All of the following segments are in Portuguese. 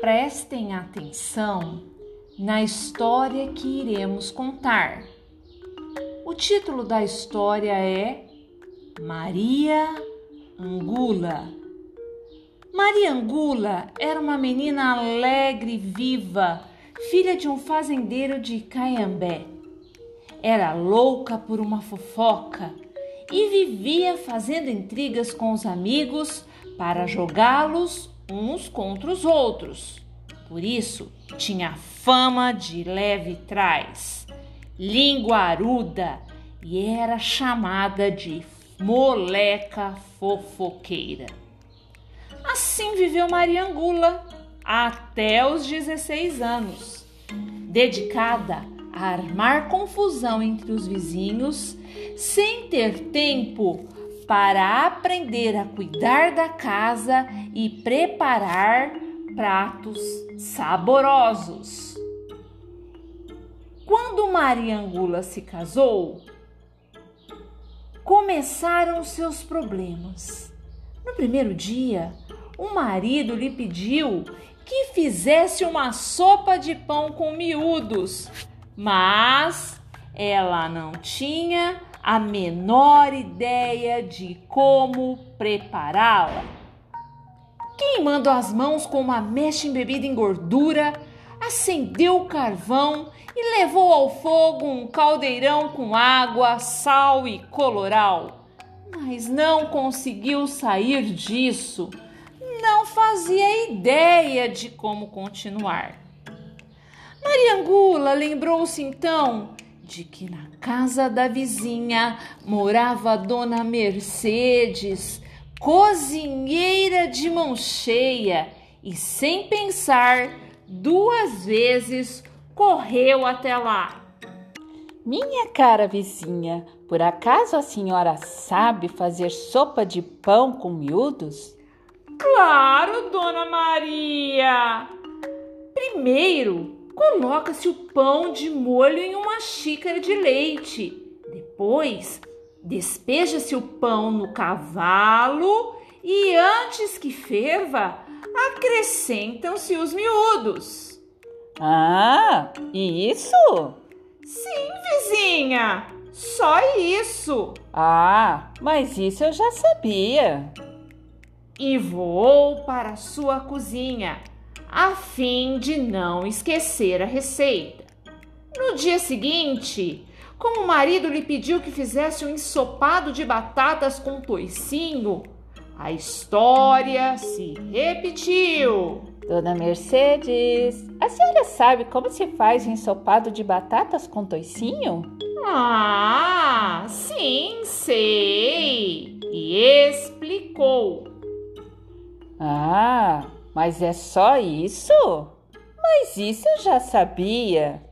Prestem atenção na história que iremos contar. O título da história é Maria Angula. Maria Angula era uma menina alegre e viva, filha de um fazendeiro de Caiambé. Era louca por uma fofoca e vivia fazendo intrigas com os amigos para jogá-los uns contra os outros. Por isso, tinha fama de leve trás, linguaruda e era chamada de moleca fofoqueira. Assim viveu Maria Angula até os 16 anos, dedicada a armar confusão entre os vizinhos, sem ter tempo para aprender a cuidar da casa e preparar pratos saborosos. Quando Maria Angula se casou, começaram seus problemas. No primeiro dia, o marido lhe pediu que fizesse uma sopa de pão com miúdos, mas ela não tinha a menor ideia de como prepará-la. Queimando as mãos com uma mecha embebida em gordura, acendeu o carvão e levou ao fogo um caldeirão com água, sal e coloral. Mas não conseguiu sair disso. Não fazia ideia de como continuar. Maria Angula lembrou-se então de que na casa da vizinha morava Dona Mercedes, cozinheira de mão cheia, e sem pensar duas vezes correu até lá. Minha cara vizinha, por acaso a senhora sabe fazer sopa de pão com miúdos? Claro, Dona Maria! Primeiro, coloca-se o pão de molho em uma xícara de leite. Depois, despeja-se o pão no cavalo e antes que ferva, acrescentam-se os miúdos. Ah, isso? Sim, vizinha, só isso. Ah, mas isso eu já sabia. E voou para sua cozinha a fim de não esquecer a receita. No dia seguinte, como o marido lhe pediu que fizesse um ensopado de batatas com toicinho, a história se repetiu. Dona Mercedes, a senhora sabe como se faz ensopado de batatas com toicinho? Ah, sim, sei. E explicou. Ah, mas é só isso? Mas isso eu já sabia.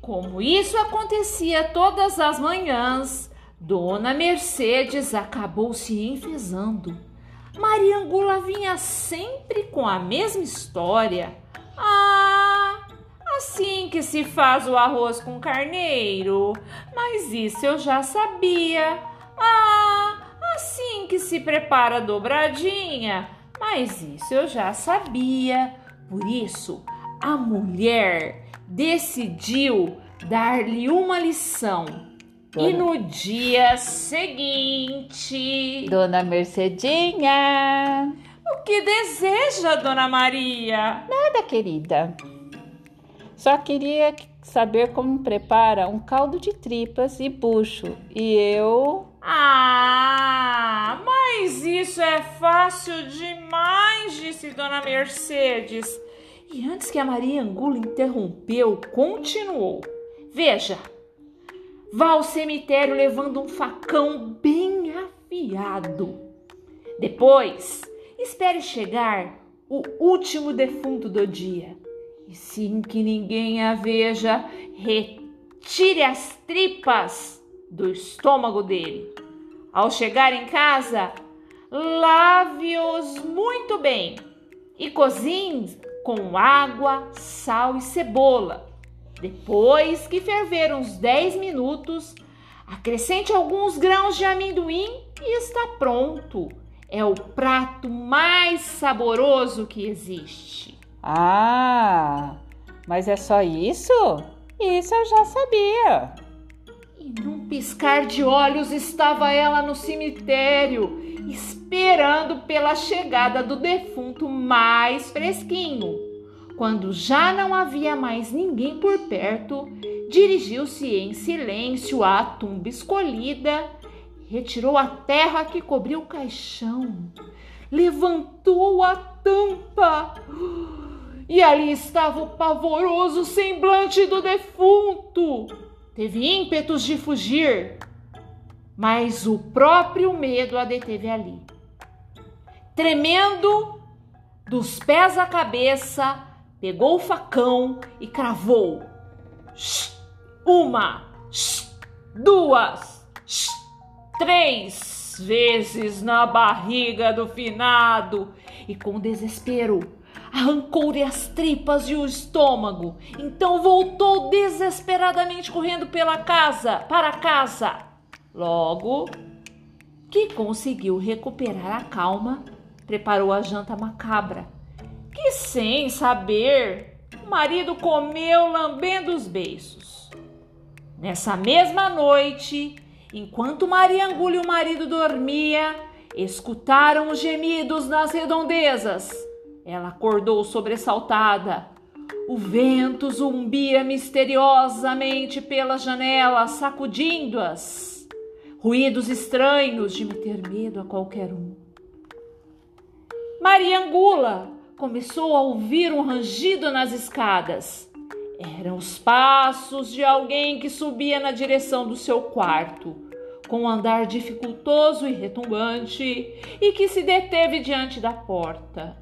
Como isso acontecia todas as manhãs, Dona Mercedes acabou se enfesando. Maria Angula vinha sempre com a mesma história. Ah, assim que se faz o arroz com carneiro. Mas isso eu já sabia. Ah, assim que se prepara a dobradinha. Mas isso eu já sabia. Por isso, a mulher decidiu dar-lhe uma lição. Dona... E no dia seguinte. Dona Mercedinha. O que deseja, Dona Maria? Nada, querida. Só queria saber como prepara um caldo de tripas e bucho. E eu. Ah, mas isso é fácil demais, disse Dona Mercedes. E antes que a Maria Angula interrompeu, continuou: Veja, vá ao cemitério levando um facão bem afiado. Depois, espere chegar o último defunto do dia. E sem que ninguém a veja, retire as tripas do estômago dele. Ao chegar em casa, lave-os muito bem e cozinhe com água, sal e cebola. Depois que ferver uns 10 minutos, acrescente alguns grãos de amendoim e está pronto. É o prato mais saboroso que existe. Ah, mas é só isso? Isso eu já sabia. E num piscar de olhos estava ela no cemitério, esperando pela chegada do defunto mais fresquinho. Quando já não havia mais ninguém por perto, dirigiu-se em silêncio à tumba escolhida, retirou a terra que cobria o caixão, levantou a tampa e ali estava o pavoroso semblante do defunto. Teve ímpetos de fugir, mas o próprio medo a deteve ali. Tremendo dos pés à cabeça, pegou o facão e cravou. Uma, duas, três vezes na barriga do finado e com desespero arrancou-lhe as tripas e o estômago. Então voltou desesperadamente correndo pela casa, para casa. Logo que conseguiu recuperar a calma, preparou a janta macabra, que sem saber, o marido comeu lambendo os beiços. Nessa mesma noite, enquanto Maria Angula e o marido dormia, escutaram os gemidos nas redondezas ela acordou sobressaltada. O vento zumbia misteriosamente pelas janelas, sacudindo-as. Ruídos estranhos de meter medo a qualquer um. Maria Angula começou a ouvir um rangido nas escadas. Eram os passos de alguém que subia na direção do seu quarto, com um andar dificultoso e retumbante, e que se deteve diante da porta.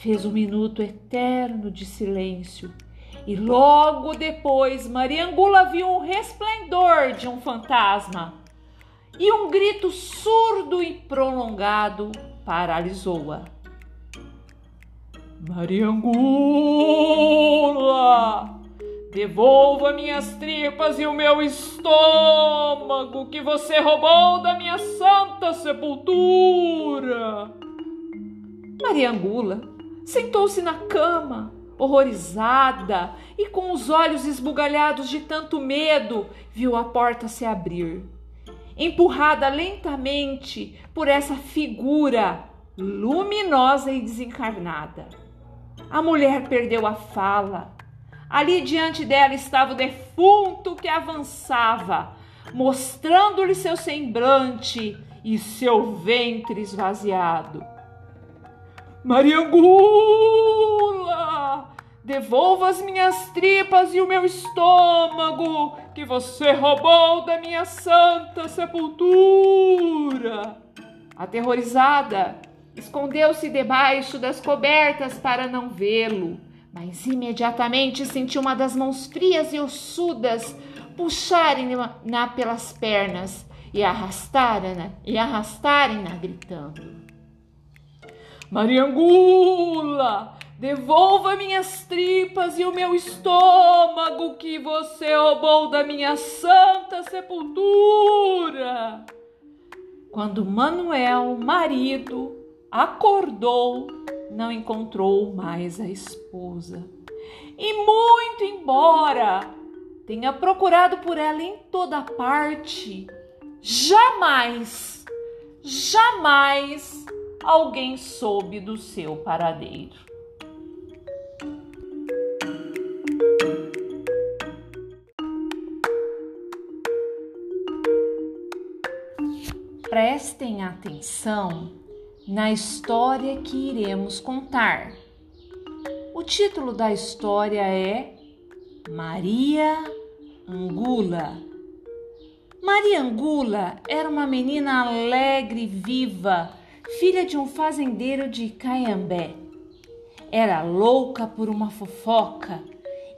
Fez um minuto eterno de silêncio e logo depois Maria Angula viu um resplendor de um fantasma e um grito surdo e prolongado paralisou-a. Maria Angula, devolva minhas tripas e o meu estômago que você roubou da minha santa sepultura. Maria Angula Sentou-se na cama, horrorizada e com os olhos esbugalhados de tanto medo, viu a porta se abrir. Empurrada lentamente por essa figura luminosa e desencarnada. A mulher perdeu a fala. Ali diante dela estava o defunto que avançava, mostrando-lhe seu semblante e seu ventre esvaziado. Mariangula, devolva as minhas tripas e o meu estômago que você roubou da minha santa sepultura. Aterrorizada, escondeu-se debaixo das cobertas para não vê-lo, mas imediatamente sentiu uma das mãos frias e ossudas puxarem-na pelas pernas e arrastarem-na e arrastarem-na gritando. Mariangula, devolva minhas tripas e o meu estômago que você roubou da minha santa sepultura. Quando Manuel, marido, acordou, não encontrou mais a esposa. E muito embora tenha procurado por ela em toda parte, jamais, jamais alguém soube do seu paradeiro. Prestem atenção na história que iremos contar. O título da história é Maria Angula. Maria Angula era uma menina alegre e viva filha de um fazendeiro de Caiambé. Era louca por uma fofoca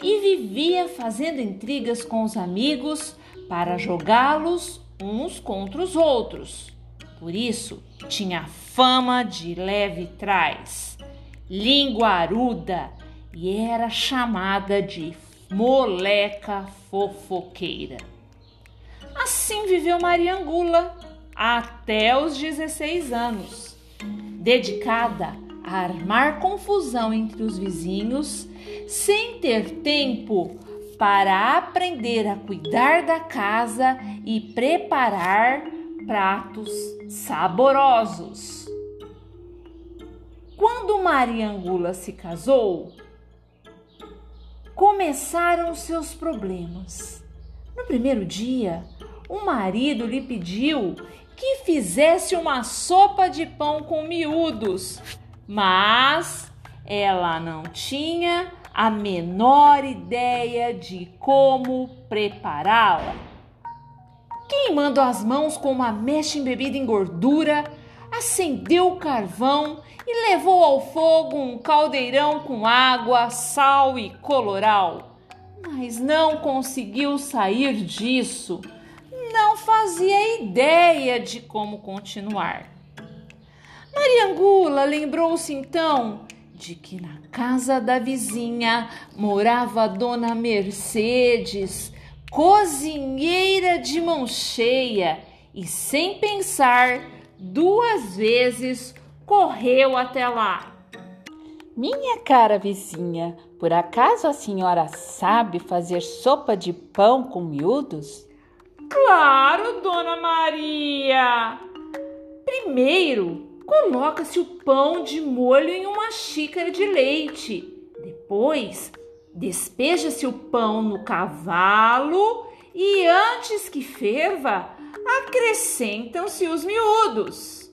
e vivia fazendo intrigas com os amigos para jogá-los uns contra os outros. Por isso, tinha fama de leve trás, língua aruda e era chamada de moleca fofoqueira. Assim viveu Maria Angula até os 16 anos, dedicada a armar confusão entre os vizinhos, sem ter tempo para aprender a cuidar da casa e preparar pratos saborosos. Quando Maria Angula se casou, começaram seus problemas. No primeiro dia, o marido lhe pediu que fizesse uma sopa de pão com miúdos, mas ela não tinha a menor ideia de como prepará-la. Queimando as mãos com uma mecha embebida em gordura, acendeu o carvão e levou ao fogo um caldeirão com água, sal e coloral. Mas não conseguiu sair disso. Não fazia ideia de como continuar. Maria Angula lembrou-se então de que na casa da vizinha morava Dona Mercedes, cozinheira de mão cheia, e sem pensar duas vezes correu até lá. Minha cara vizinha, por acaso a senhora sabe fazer sopa de pão com miúdos? Claro, Dona Maria! Primeiro, coloca-se o pão de molho em uma xícara de leite. Depois, despeja-se o pão no cavalo e antes que ferva, acrescentam-se os miúdos.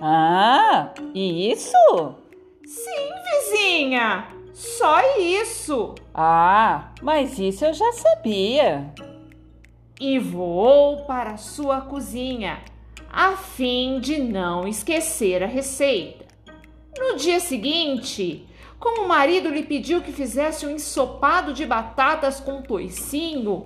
Ah, isso? Sim, vizinha, só isso. Ah, mas isso eu já sabia. E voou para sua cozinha a fim de não esquecer a receita. No dia seguinte, como o marido lhe pediu que fizesse um ensopado de batatas com toicinho,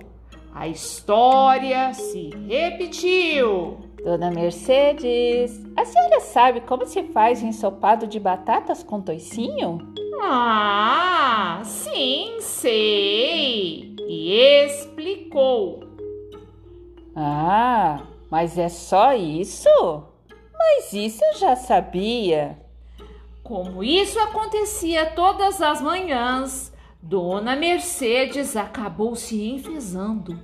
a história se repetiu. Dona Mercedes, a senhora sabe como se faz ensopado de batatas com toicinho? Ah, sim, sei. E explicou. Ah, mas é só isso? Mas isso eu já sabia. Como isso acontecia todas as manhãs, Dona Mercedes acabou se enfesando.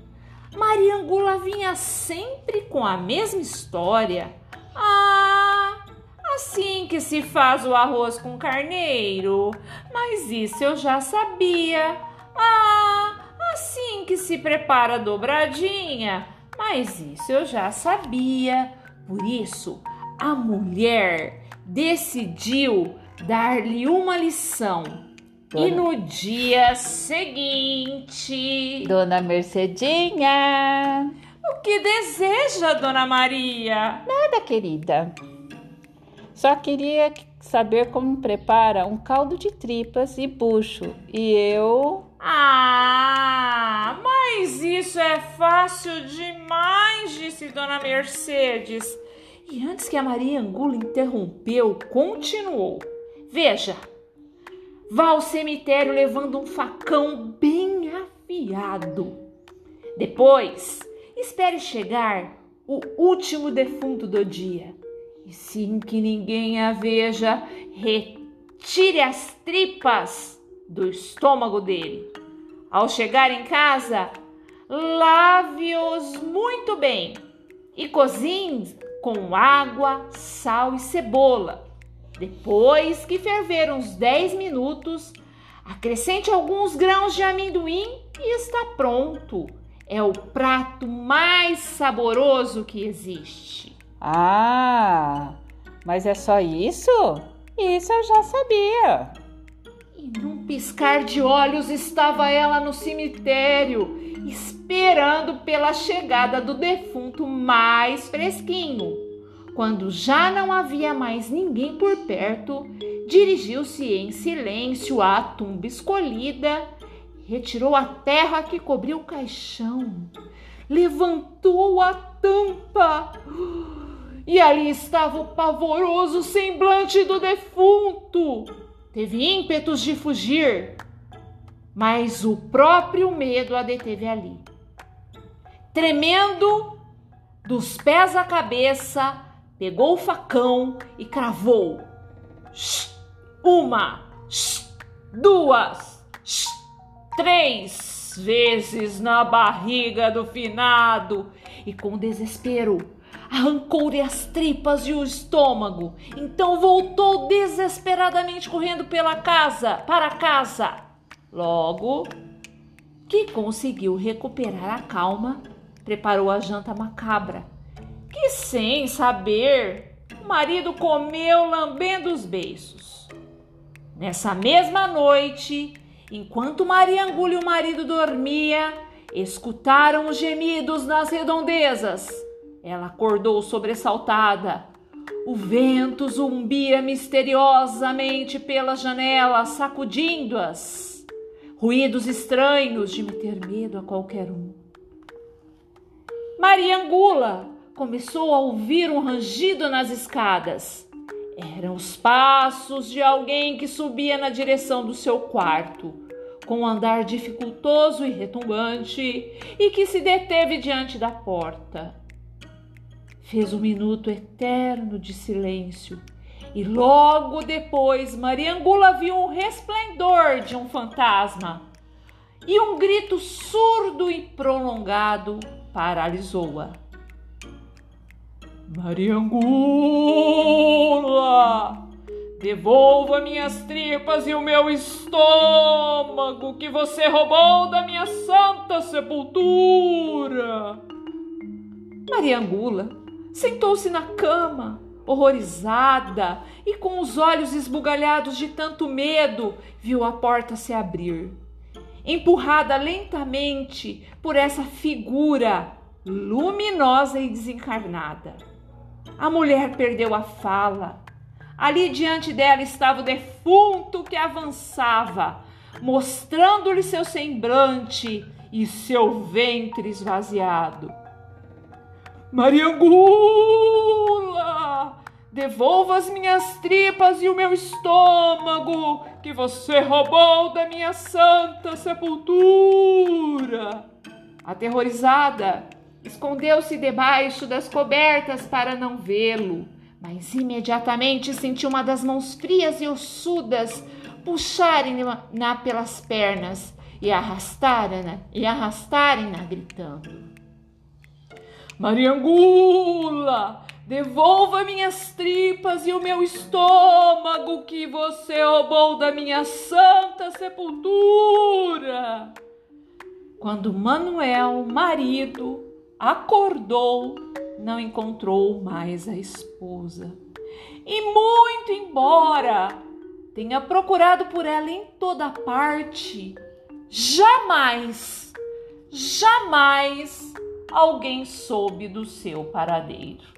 Maria Angula vinha sempre com a mesma história. Ah, assim que se faz o arroz com carneiro. Mas isso eu já sabia. Ah, assim que se prepara a dobradinha. Mas isso eu já sabia. Por isso, a mulher decidiu dar-lhe uma lição. Dona... E no dia seguinte. Dona Mercedinha. O que deseja, Dona Maria? Nada, querida. Só queria saber como prepara um caldo de tripas e bucho. E eu. Ah, mas isso é fácil demais, disse Dona Mercedes. E antes que a Maria Angula interrompeu, continuou: Veja, vá ao cemitério levando um facão bem afiado. Depois, espere chegar o último defunto do dia. E sem que ninguém a veja, retire as tripas do estômago dele. Ao chegar em casa, lave-os muito bem e cozinhe com água, sal e cebola. Depois que ferver uns 10 minutos, acrescente alguns grãos de amendoim e está pronto. É o prato mais saboroso que existe. Ah, mas é só isso? Isso eu já sabia. E piscar de olhos estava ela no cemitério, esperando pela chegada do defunto mais fresquinho. Quando já não havia mais ninguém por perto, dirigiu-se em silêncio à tumba escolhida, retirou a terra que cobria o caixão, levantou a tampa e ali estava o pavoroso semblante do defunto Teve ímpetos de fugir, mas o próprio medo a deteve ali. Tremendo dos pés à cabeça, pegou o facão e cravou. uma, duas, três vezes na barriga do finado e com desespero arrancou-lhe as tripas e o estômago. Então voltou desesperadamente correndo pela casa, para casa. Logo que conseguiu recuperar a calma, preparou a janta macabra, que sem saber, o marido comeu lambendo os beiços. Nessa mesma noite, enquanto Maria Angula e o marido dormia, escutaram os gemidos nas redondezas. Ela acordou sobressaltada. O vento zumbia misteriosamente pelas janelas, sacudindo-as. Ruídos estranhos de meter medo a qualquer um. Maria Angula começou a ouvir um rangido nas escadas. Eram os passos de alguém que subia na direção do seu quarto, com um andar dificultoso e retumbante, e que se deteve diante da porta. Fez um minuto eterno de silêncio e logo depois Maria Angula viu um resplendor de um fantasma e um grito surdo e prolongado paralisou-a. Mariangula, devolva minhas tripas e o meu estômago que você roubou da minha santa sepultura. Mariangula sentou-se na cama, horrorizada e com os olhos esbugalhados de tanto medo, viu a porta se abrir. Empurrada lentamente por essa figura luminosa e desencarnada. A mulher perdeu a fala. Ali diante dela estava o defunto que avançava, mostrando-lhe seu semblante e seu ventre esvaziado. Mariangula, devolva as minhas tripas e o meu estômago que você roubou da minha santa sepultura. Aterrorizada, Escondeu-se debaixo das cobertas para não vê-lo, mas imediatamente sentiu uma das mãos frias e ossudas puxarem-na pelas pernas e arrastarem-na e arrastarem-na gritando. Mariangula, devolva minhas tripas e o meu estômago que você roubou da minha santa sepultura. Quando Manuel, marido, acordou, não encontrou mais a esposa. E muito embora tenha procurado por ela em toda parte, jamais, jamais alguém soube do seu paradeiro.